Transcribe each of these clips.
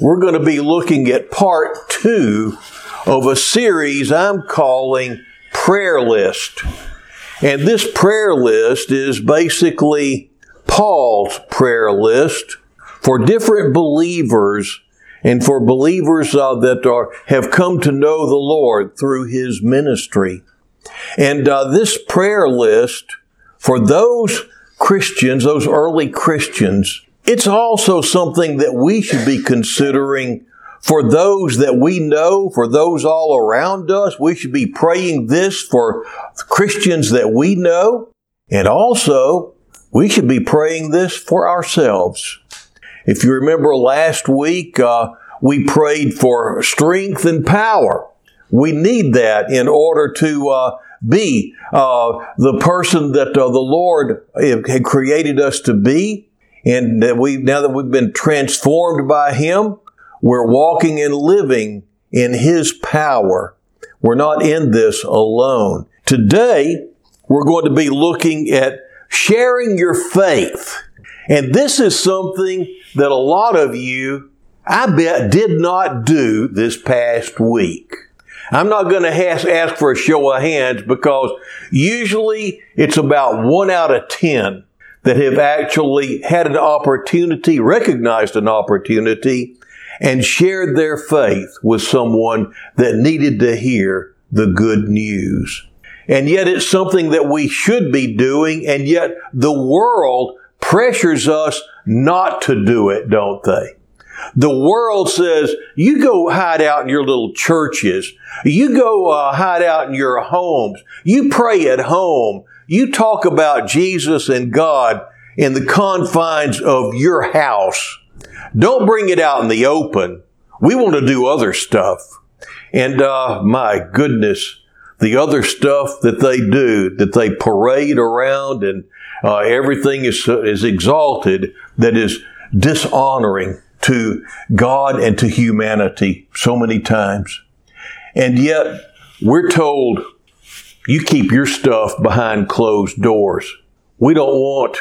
we're going to be looking at part two of a series I'm calling Prayer List. And this prayer list is basically Paul's prayer list for different believers and for believers uh, that are, have come to know the Lord through his ministry. And uh, this prayer list for those Christians, those early Christians, it's also something that we should be considering for those that we know, for those all around us. We should be praying this for Christians that we know. And also, we should be praying this for ourselves. If you remember last week, uh, we prayed for strength and power. We need that in order to uh, be uh, the person that uh, the Lord had created us to be. And that we, now that we've been transformed by Him, we're walking and living in His power. We're not in this alone. Today, we're going to be looking at sharing your faith. And this is something that a lot of you, I bet, did not do this past week. I'm not going to ask, ask for a show of hands because usually it's about one out of 10 that have actually had an opportunity, recognized an opportunity, and shared their faith with someone that needed to hear the good news. And yet it's something that we should be doing, and yet the world pressures us not to do it, don't they? The world says, you go hide out in your little churches. You go uh, hide out in your homes. You pray at home. You talk about Jesus and God in the confines of your house. Don't bring it out in the open. We want to do other stuff. And uh, my goodness, the other stuff that they do, that they parade around and uh, everything is, is exalted that is dishonoring to God and to humanity so many times. And yet, we're told, you keep your stuff behind closed doors. We don't want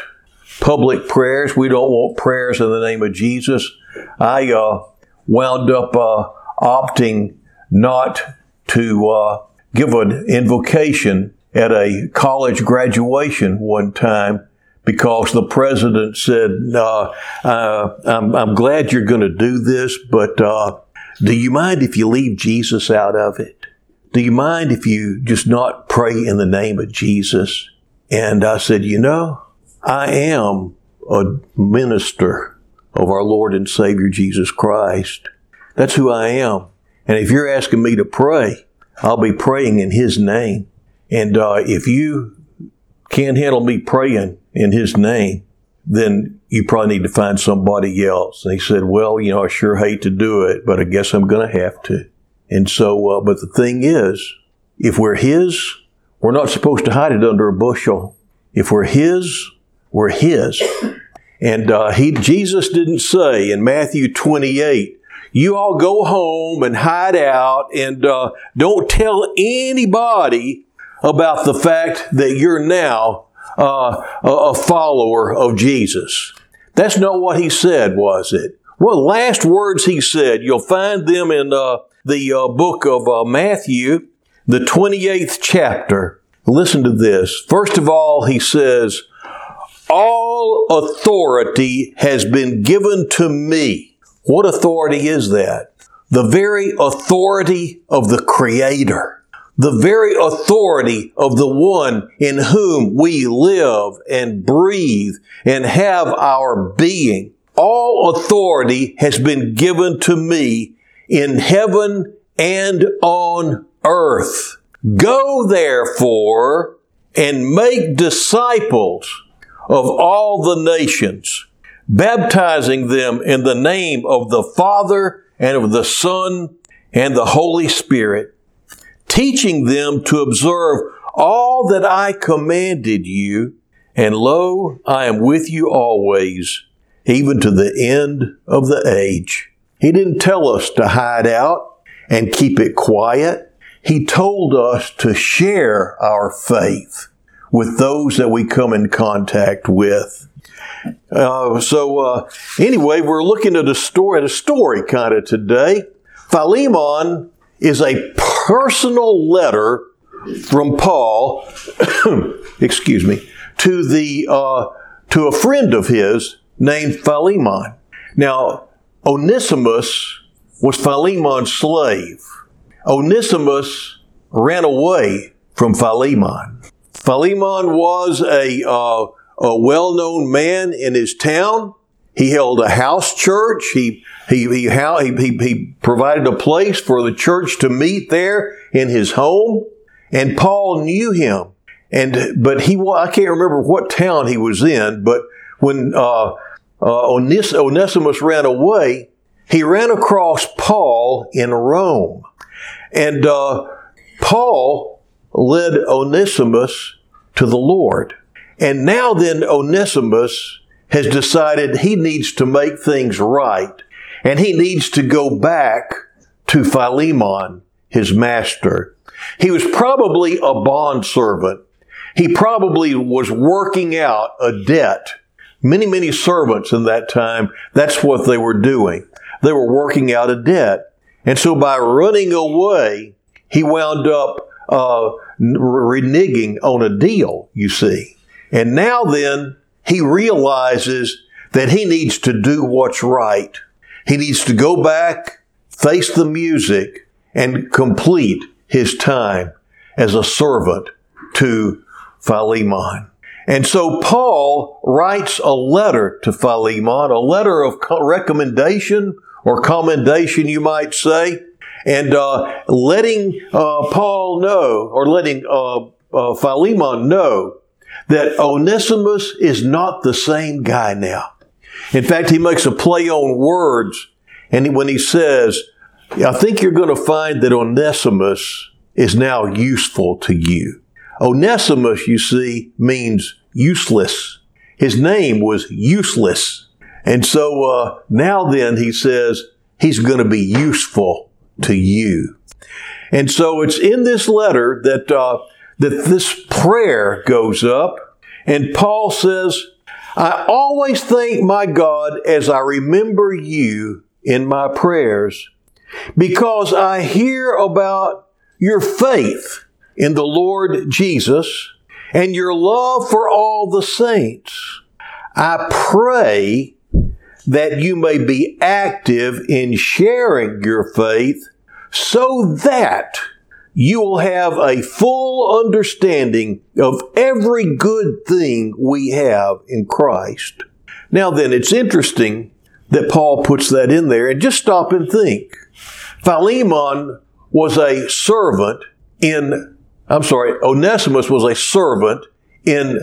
public prayers. We don't want prayers in the name of Jesus. I uh, wound up uh, opting not to uh, give an invocation at a college graduation one time because the president said, uh, uh, I'm, I'm, glad you're going to do this, but uh, do you mind if you leave Jesus out of it? Do you mind if you just not pray in the name of Jesus? And I said, You know, I am a minister of our Lord and Savior Jesus Christ. That's who I am. And if you're asking me to pray, I'll be praying in His name. And uh, if you can't handle me praying in his name, then you probably need to find somebody else. And he said, well, you know, I sure hate to do it, but I guess I'm going to have to. And so, uh, but the thing is, if we're his, we're not supposed to hide it under a bushel. If we're his, we're his. And uh, he, Jesus didn't say in Matthew 28, you all go home and hide out and uh, don't tell anybody about the fact that you're now uh, a follower of Jesus. That's not what he said, was it? Well, last words he said, you'll find them in uh, the uh, book of uh, Matthew, the 28th chapter. Listen to this. First of all, he says, All authority has been given to me. What authority is that? The very authority of the Creator the very authority of the one in whom we live and breathe and have our being. All authority has been given to me in heaven and on earth. Go therefore and make disciples of all the nations, baptizing them in the name of the Father and of the Son and the Holy Spirit teaching them to observe all that I commanded you. And lo, I am with you always, even to the end of the age. He didn't tell us to hide out and keep it quiet. He told us to share our faith with those that we come in contact with. Uh, so uh, anyway, we're looking at a story, at a story kind of today. Philemon is a personal letter from Paul, excuse me, to the uh, to a friend of his named Philemon. Now, Onesimus was Philemon's slave. Onesimus ran away from Philemon. Philemon was a, uh, a well-known man in his town. He held a house church. He, he, he, he, he provided a place for the church to meet there in his home. And Paul knew him. And, but he, I can't remember what town he was in, but when, uh, uh, Onesimus ran away, he ran across Paul in Rome. And uh, Paul led Onesimus to the Lord. And now then, Onesimus has decided he needs to make things right. And he needs to go back to Philemon, his master. He was probably a bond servant. He probably was working out a debt. Many, many servants in that time, that's what they were doing. They were working out a debt. And so by running away, he wound up uh, reneging on a deal, you see. And now then, he realizes that he needs to do what's right. He needs to go back, face the music, and complete his time as a servant to Philemon. And so Paul writes a letter to Philemon, a letter of recommendation or commendation, you might say, and uh, letting uh, Paul know, or letting uh, uh, Philemon know, that Onesimus is not the same guy now. In fact, he makes a play on words, and when he says, I think you're going to find that Onesimus is now useful to you. Onesimus, you see, means useless. His name was useless. And so uh, now then he says he's going to be useful to you. And so it's in this letter that uh, that this prayer goes up, and Paul says, "I always thank my God as I remember you in my prayers, because I hear about your faith in the Lord Jesus and your love for all the saints. I pray." that you may be active in sharing your faith so that you will have a full understanding of every good thing we have in Christ. Now then, it's interesting that Paul puts that in there and just stop and think. Philemon was a servant in, I'm sorry, Onesimus was a servant in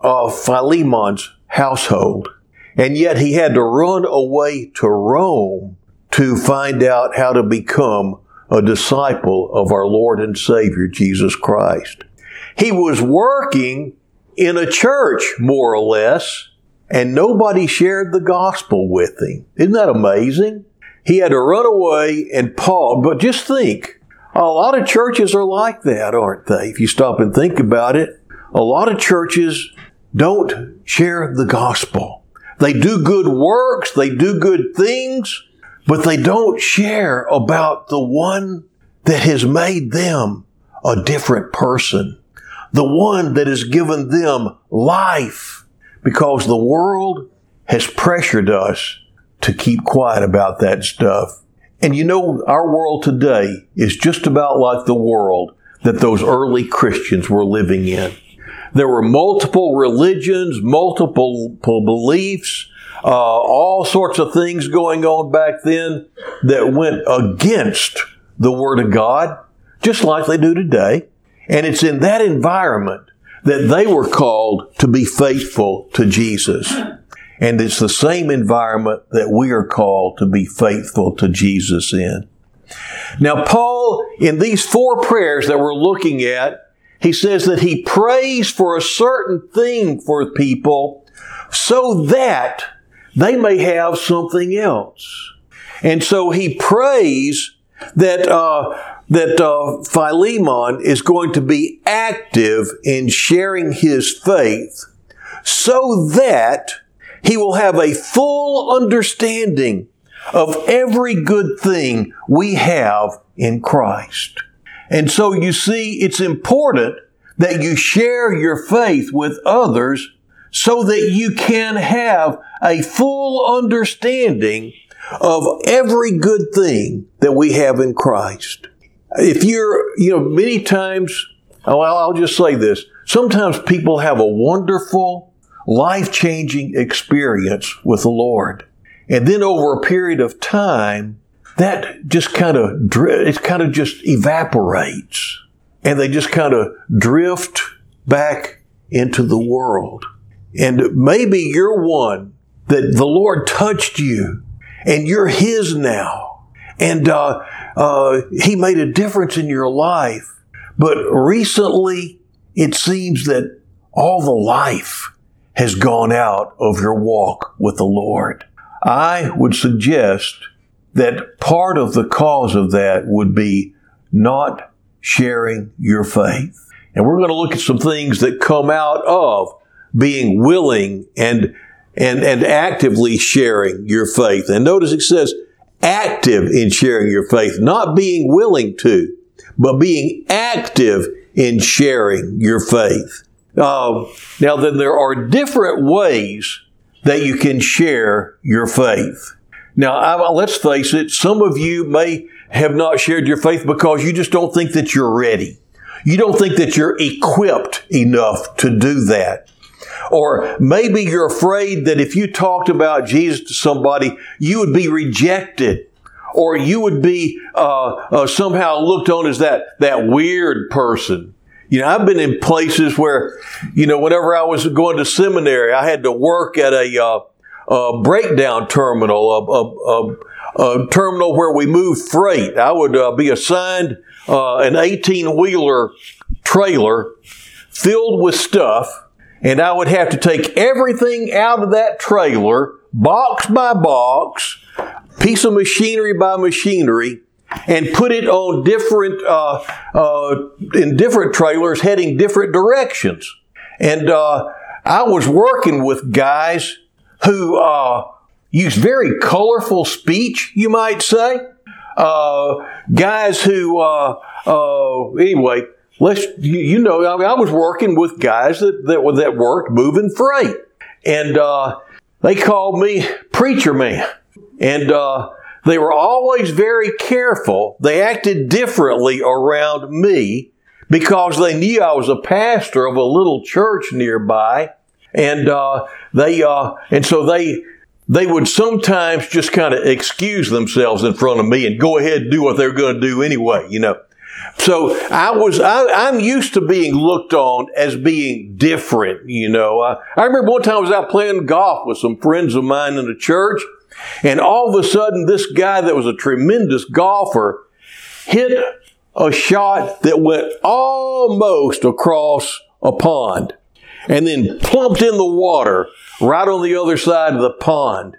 uh, Philemon's household. And yet he had to run away to Rome to find out how to become a disciple of our Lord and Savior Jesus Christ. He was working in a church, more or less, and nobody shared the gospel with him. Isn't that amazing? He had to run away and Paul, but just think, a lot of churches are like that, aren't they? If you stop and think about it, a lot of churches don't share the gospel. They do good works, they do good things, but they don't share about the one that has made them a different person. The one that has given them life because the world has pressured us to keep quiet about that stuff. And you know, our world today is just about like the world that those early Christians were living in. There were multiple religions, multiple beliefs, uh, all sorts of things going on back then that went against the Word of God, just like they do today. And it's in that environment that they were called to be faithful to Jesus. And it's the same environment that we are called to be faithful to Jesus in. Now, Paul, in these four prayers that we're looking at, he says that he prays for a certain thing for people so that they may have something else. And so he prays that, uh, that uh, Philemon is going to be active in sharing his faith so that he will have a full understanding of every good thing we have in Christ. And so you see, it's important that you share your faith with others so that you can have a full understanding of every good thing that we have in Christ. If you're, you know, many times, oh, well, I'll just say this. Sometimes people have a wonderful, life changing experience with the Lord. And then over a period of time, that just kind of, it kind of just evaporates. And they just kind of drift back into the world. And maybe you're one that the Lord touched you and you're His now. And uh, uh, He made a difference in your life. But recently, it seems that all the life has gone out of your walk with the Lord. I would suggest that part of the cause of that would be not sharing your faith. And we're going to look at some things that come out of being willing and and, and actively sharing your faith. And notice it says active in sharing your faith, not being willing to, but being active in sharing your faith. Uh, now, then, there are different ways that you can share your faith. Now, I, let's face it, some of you may have not shared your faith because you just don't think that you're ready. You don't think that you're equipped enough to do that. Or maybe you're afraid that if you talked about Jesus to somebody, you would be rejected. Or you would be uh, uh, somehow looked on as that, that weird person. You know, I've been in places where, you know, whenever I was going to seminary, I had to work at a, uh, a breakdown terminal, a, a, a, terminal where we move freight. I would uh, be assigned uh, an 18 wheeler trailer filled with stuff and I would have to take everything out of that trailer, box by box, piece of machinery by machinery, and put it on different uh, uh, in different trailers heading different directions. And uh, I was working with guys who uh, use very colorful speech, you might say. Uh, guys who, uh, anyway, let's you, you know I, mean, I, was working with guys that that, that worked moving freight, and uh, they called me preacher man, and uh, they were always very careful. They acted differently around me because they knew I was a pastor of a little church nearby, and uh, they uh, and so they they would sometimes just kind of excuse themselves in front of me and go ahead and do what they're going to do anyway, you know. So I was, I, am used to being looked on as being different, you know. I, I remember one time I was out playing golf with some friends of mine in the church, and all of a sudden this guy that was a tremendous golfer hit a shot that went almost across a pond and then plumped in the water right on the other side of the pond.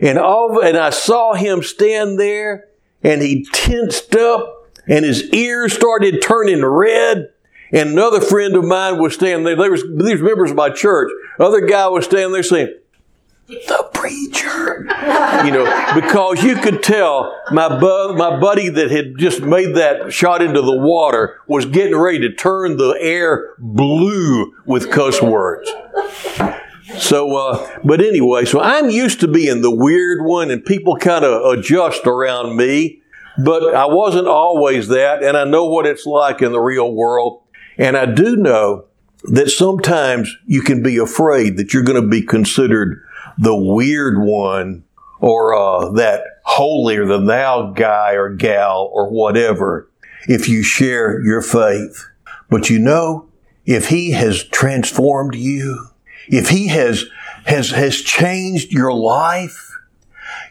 And all, and I saw him stand there and he tensed up and his ears started turning red. And another friend of mine was standing there. There was these members of my church. Other guy was standing there saying, "The preacher," you know, because you could tell my bu- my buddy that had just made that shot into the water was getting ready to turn the air blue with cuss words. So, uh, but anyway, so I'm used to being the weird one, and people kind of adjust around me. But I wasn't always that, and I know what it's like in the real world. And I do know that sometimes you can be afraid that you're going to be considered the weird one or uh, that holier than thou guy or gal or whatever if you share your faith. But you know, if He has transformed you, if He has has has changed your life,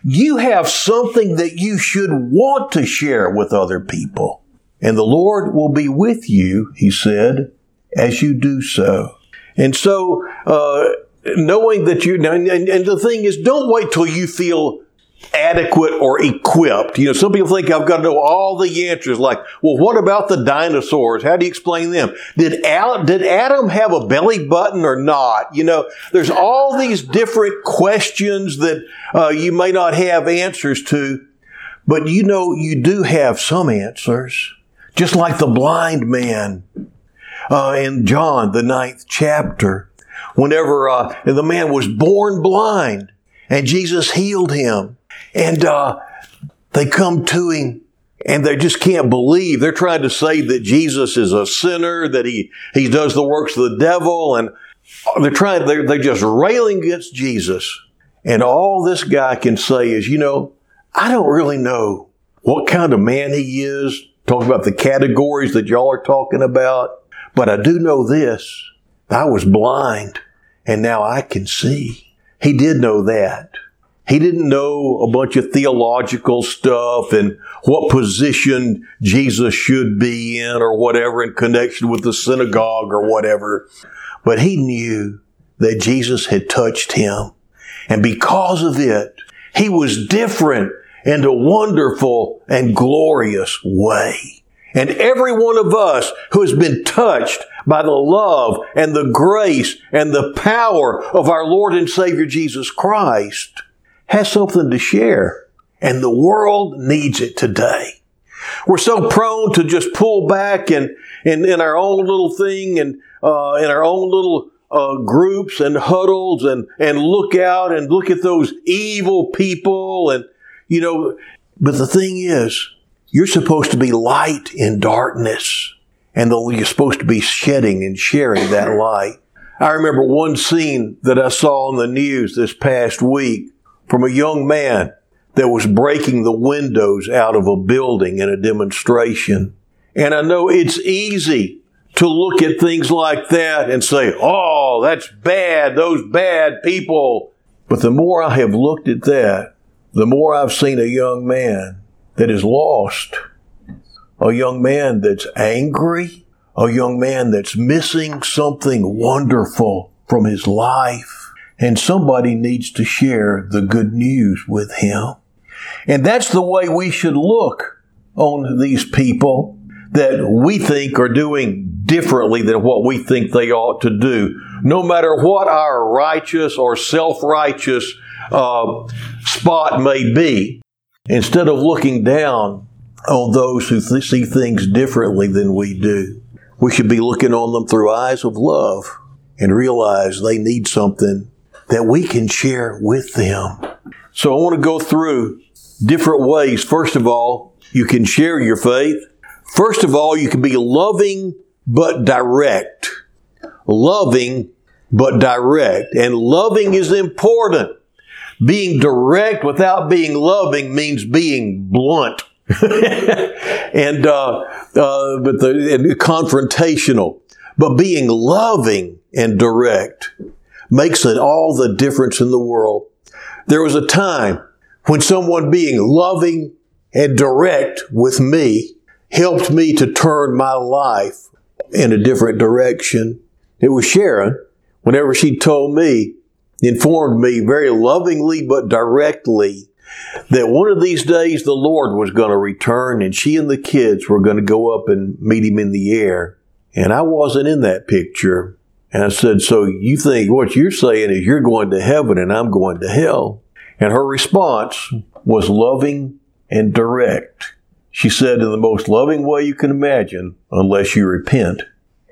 you have something that you should want to share with other people. And the Lord will be with you, he said, as you do so. And so, uh, knowing that you, and, and the thing is, don't wait till you feel adequate or equipped. You know, some people think I've got to know all the answers. Like, well, what about the dinosaurs? How do you explain them? Did Al, did Adam have a belly button or not? You know, there's all these different questions that uh, you may not have answers to, but you know, you do have some answers. Just like the blind man uh, in John, the ninth chapter, whenever uh, the man was born blind and Jesus healed him. And uh, they come to him and they just can't believe. They're trying to say that Jesus is a sinner, that he, he does the works of the devil, and they're trying, they're, they're just railing against Jesus. And all this guy can say is, you know, I don't really know what kind of man he is. Talk about the categories that y'all are talking about. But I do know this. I was blind and now I can see. He did know that. He didn't know a bunch of theological stuff and what position Jesus should be in or whatever in connection with the synagogue or whatever. But he knew that Jesus had touched him. And because of it, he was different in a wonderful and glorious way. And every one of us who has been touched by the love and the grace and the power of our Lord and Savior Jesus Christ has something to share. And the world needs it today. We're so prone to just pull back and, in our own little thing and uh, in our own little uh, groups and huddles and, and look out and look at those evil people and, you know, but the thing is, you're supposed to be light in darkness and you're supposed to be shedding and sharing that light. I remember one scene that I saw on the news this past week from a young man that was breaking the windows out of a building in a demonstration. And I know it's easy to look at things like that and say, oh, that's bad, those bad people. But the more I have looked at that, the more I've seen a young man that is lost, a young man that's angry, a young man that's missing something wonderful from his life. And somebody needs to share the good news with him. And that's the way we should look on these people that we think are doing differently than what we think they ought to do. No matter what our righteous or self righteous uh, spot may be, instead of looking down on those who th- see things differently than we do, we should be looking on them through eyes of love and realize they need something that we can share with them. So I want to go through different ways. First of all, you can share your faith. First of all, you can be loving but direct. Loving but direct. And loving is important. Being direct without being loving means being blunt. and uh, uh, but the and confrontational, but being loving and direct makes it all the difference in the world. There was a time when someone being loving and direct with me helped me to turn my life in a different direction. It was Sharon, whenever she told me, informed me very lovingly but directly that one of these days the Lord was going to return and she and the kids were going to go up and meet him in the air. And I wasn't in that picture. And I said, So you think what you're saying is you're going to heaven and I'm going to hell? And her response was loving and direct. She said, in the most loving way you can imagine, unless you repent.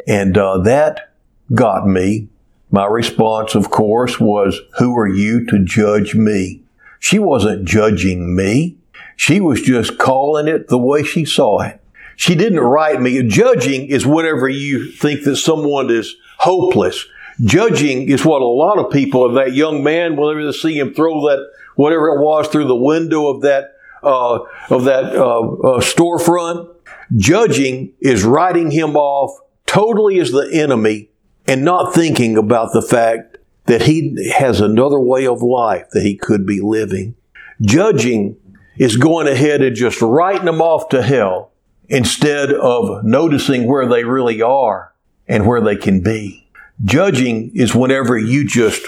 And uh, that got me. My response, of course, was, Who are you to judge me? She wasn't judging me. She was just calling it the way she saw it. She didn't write me. Judging is whatever you think that someone is hopeless. Judging is what a lot of people of that young man, whenever they see him throw that whatever it was through the window of that uh, of that uh, uh, storefront. Judging is writing him off totally as the enemy and not thinking about the fact that he has another way of life that he could be living. Judging is going ahead and just writing them off to hell instead of noticing where they really are and where they can be. Judging is whenever you just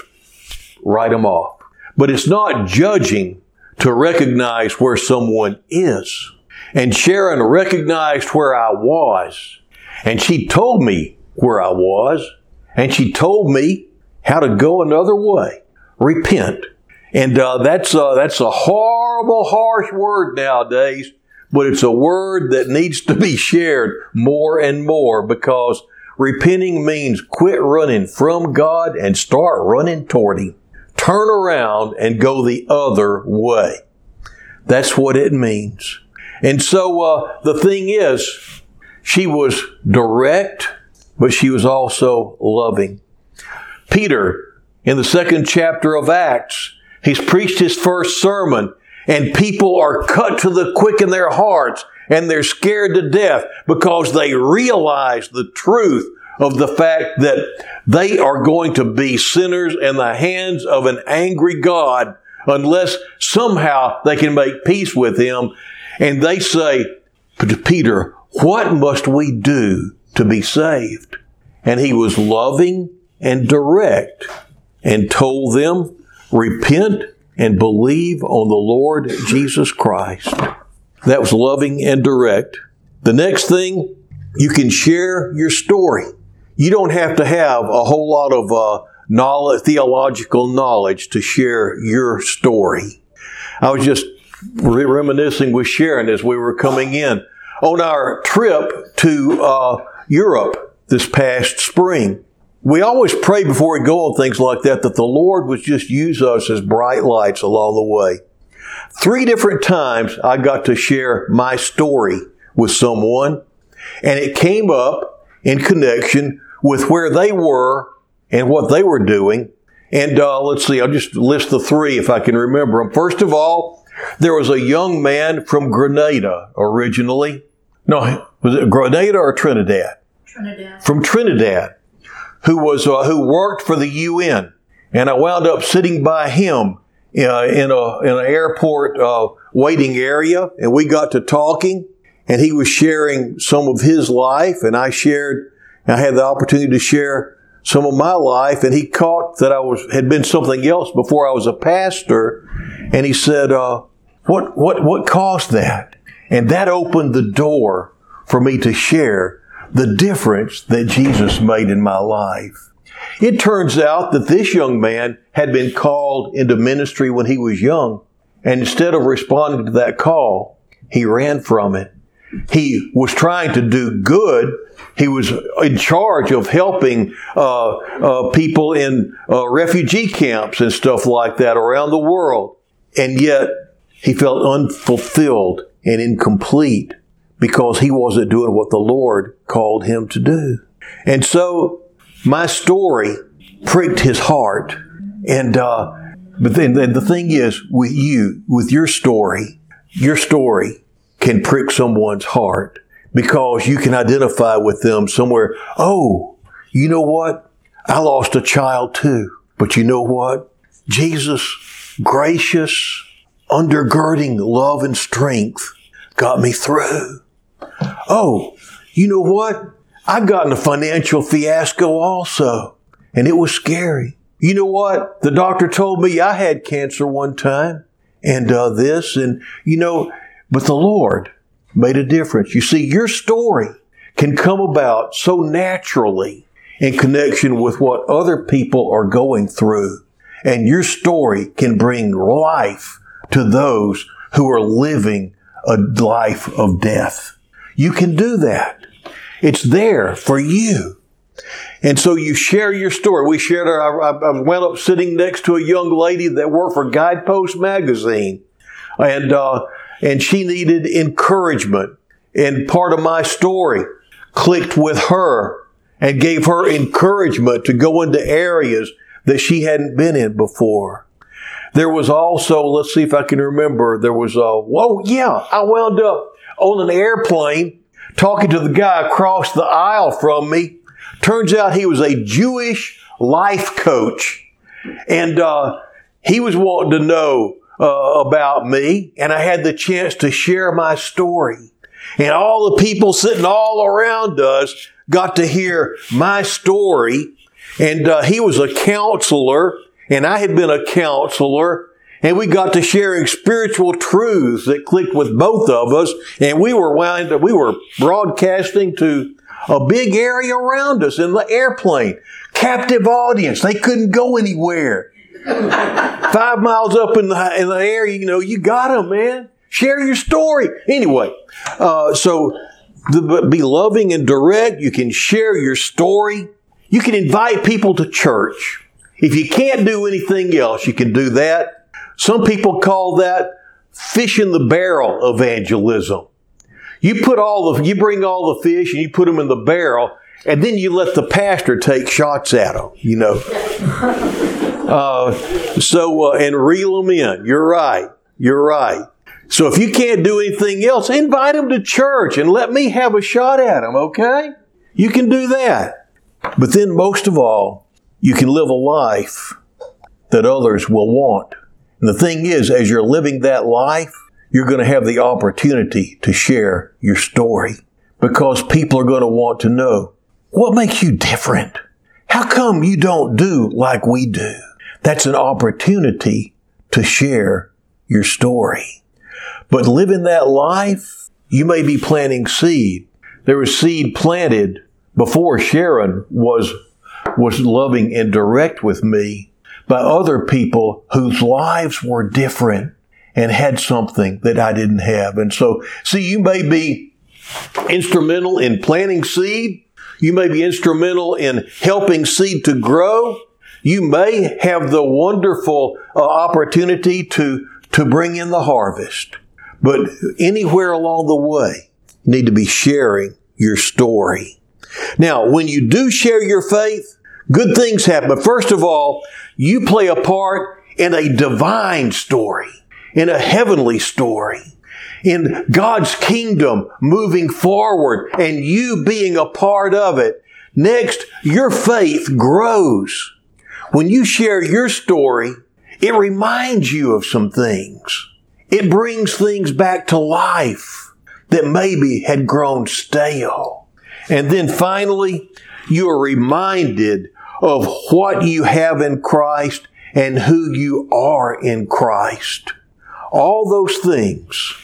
write them off. But it's not judging to recognize where someone is. And Sharon recognized where I was. And she told me where I was. And she told me how to go another way. Repent. And uh, that's, uh, that's a horrible, harsh word nowadays, but it's a word that needs to be shared more and more because repenting means quit running from God and start running toward Him. Turn around and go the other way. That's what it means. And so uh, the thing is, she was direct, but she was also loving. Peter, in the second chapter of Acts, he's preached his first sermon, and people are cut to the quick in their hearts, and they're scared to death because they realize the truth of the fact that they are going to be sinners in the hands of an angry God unless somehow they can make peace with him. And they say to Peter, What must we do to be saved? And he was loving and direct and told them, Repent and believe on the Lord Jesus Christ. That was loving and direct. The next thing, you can share your story. You don't have to have a whole lot of uh, knowledge, theological knowledge to share your story. I was just re- reminiscing with Sharon as we were coming in on our trip to uh, Europe this past spring. We always pray before we go on things like that that the Lord would just use us as bright lights along the way. Three different times I got to share my story with someone, and it came up in connection with where they were and what they were doing. And uh, let's see, I'll just list the three if I can remember them. First of all, there was a young man from Grenada originally. No, was it Grenada or Trinidad? Trinidad. From Trinidad, who was uh, who worked for the UN, and I wound up sitting by him uh, in a in an airport uh, waiting area, and we got to talking, and he was sharing some of his life, and I shared. I had the opportunity to share some of my life, and he caught that I was had been something else before I was a pastor, and he said, uh, "What what what caused that?" And that opened the door for me to share the difference that Jesus made in my life. It turns out that this young man had been called into ministry when he was young, and instead of responding to that call, he ran from it. He was trying to do good. He was in charge of helping uh, uh, people in uh, refugee camps and stuff like that around the world. And yet, he felt unfulfilled and incomplete because he wasn't doing what the Lord called him to do. And so, my story pricked his heart. And, uh, but then, then the thing is, with you, with your story, your story can prick someone's heart because you can identify with them somewhere. Oh, you know what? I lost a child too. But you know what? Jesus, gracious, undergirding love and strength, got me through. Oh, you know what? I've gotten a financial fiasco also, and it was scary. You know what? The doctor told me I had cancer one time, and uh, this, and you know, but the Lord made a difference. You see, your story can come about so naturally in connection with what other people are going through. And your story can bring life to those who are living a life of death. You can do that. It's there for you. And so you share your story. We shared our, I, went up sitting next to a young lady that worked for Guidepost magazine. And, uh, and she needed encouragement. And part of my story clicked with her and gave her encouragement to go into areas that she hadn't been in before. There was also, let's see if I can remember, there was a, whoa, yeah, I wound up on an airplane talking to the guy across the aisle from me. Turns out he was a Jewish life coach. And uh, he was wanting to know uh, about me, and I had the chance to share my story. And all the people sitting all around us got to hear my story. And uh, he was a counselor, and I had been a counselor. And we got to sharing spiritual truths that clicked with both of us. And we were wound, we were broadcasting to a big area around us in the airplane. Captive audience. They couldn't go anywhere. Five miles up in the, in the air, you know, you got them, man. Share your story. Anyway, uh, so the, be loving and direct. You can share your story. You can invite people to church. If you can't do anything else, you can do that. Some people call that fish in the barrel evangelism. You put all the, you bring all the fish and you put them in the barrel, and then you let the pastor take shots at them. You know. Uh, so uh, and reel them in. You're right. You're right. So if you can't do anything else, invite them to church and let me have a shot at them. Okay? You can do that. But then, most of all, you can live a life that others will want. And the thing is, as you're living that life, you're going to have the opportunity to share your story because people are going to want to know what makes you different. How come you don't do like we do? That's an opportunity to share your story. But living that life, you may be planting seed. There was seed planted before Sharon was was loving and direct with me by other people whose lives were different and had something that I didn't have. And so, see, you may be instrumental in planting seed. You may be instrumental in helping seed to grow. You may have the wonderful uh, opportunity to, to bring in the harvest. But anywhere along the way, you need to be sharing your story. Now, when you do share your faith, good things happen. But first of all, you play a part in a divine story, in a heavenly story, in God's kingdom moving forward and you being a part of it. Next, your faith grows. When you share your story, it reminds you of some things. It brings things back to life that maybe had grown stale. And then finally, you are reminded of what you have in Christ and who you are in Christ. All those things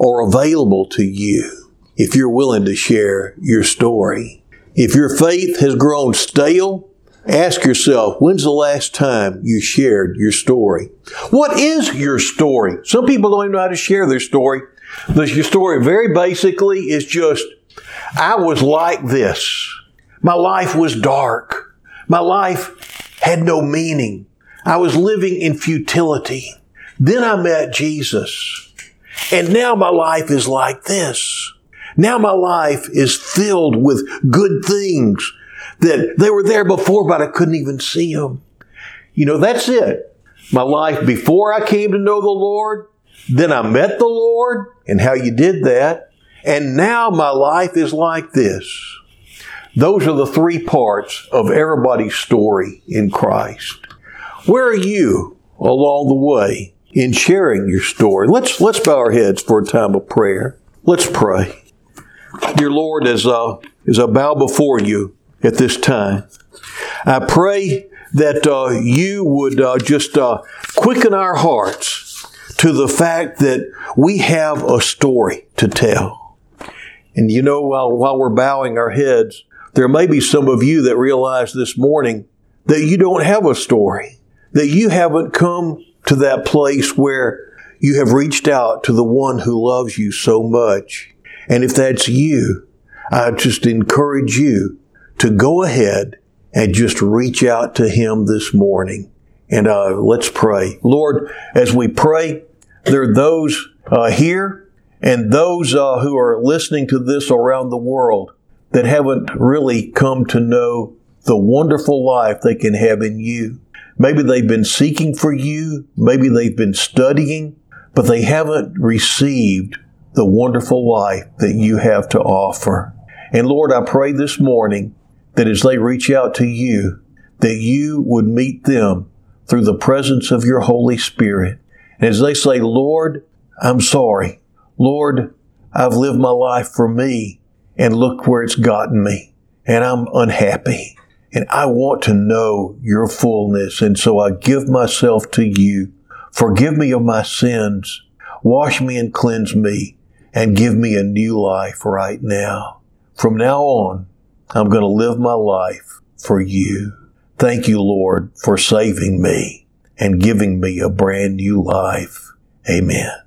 are available to you if you're willing to share your story. If your faith has grown stale, ask yourself, when's the last time you shared your story? What is your story? Some people don't even know how to share their story. Your story very basically is just, I was like this. My life was dark. My life had no meaning. I was living in futility. Then I met Jesus. And now my life is like this. Now my life is filled with good things that they were there before, but I couldn't even see them. You know, that's it. My life before I came to know the Lord, then I met the Lord and how you did that. And now my life is like this. Those are the three parts of everybody's story in Christ. Where are you along the way in sharing your story? Let's, let's bow our heads for a time of prayer. Let's pray. Dear Lord, as, uh, as I bow before you at this time, I pray that uh, you would uh, just uh, quicken our hearts to the fact that we have a story to tell. And you know, while, while we're bowing our heads, there may be some of you that realize this morning that you don't have a story, that you haven't come to that place where you have reached out to the one who loves you so much. And if that's you, I just encourage you to go ahead and just reach out to him this morning. And uh, let's pray. Lord, as we pray, there are those uh, here and those uh, who are listening to this around the world that haven't really come to know the wonderful life they can have in you. Maybe they've been seeking for you, maybe they've been studying, but they haven't received the wonderful life that you have to offer. And Lord, I pray this morning that as they reach out to you, that you would meet them through the presence of your Holy Spirit. And as they say, Lord, I'm sorry. Lord, I've lived my life for me and look where it's gotten me. And I'm unhappy. And I want to know your fullness. And so I give myself to you Forgive me of my sins. Wash me and cleanse me and give me a new life right now. From now on, I'm going to live my life for you. Thank you, Lord, for saving me and giving me a brand new life. Amen.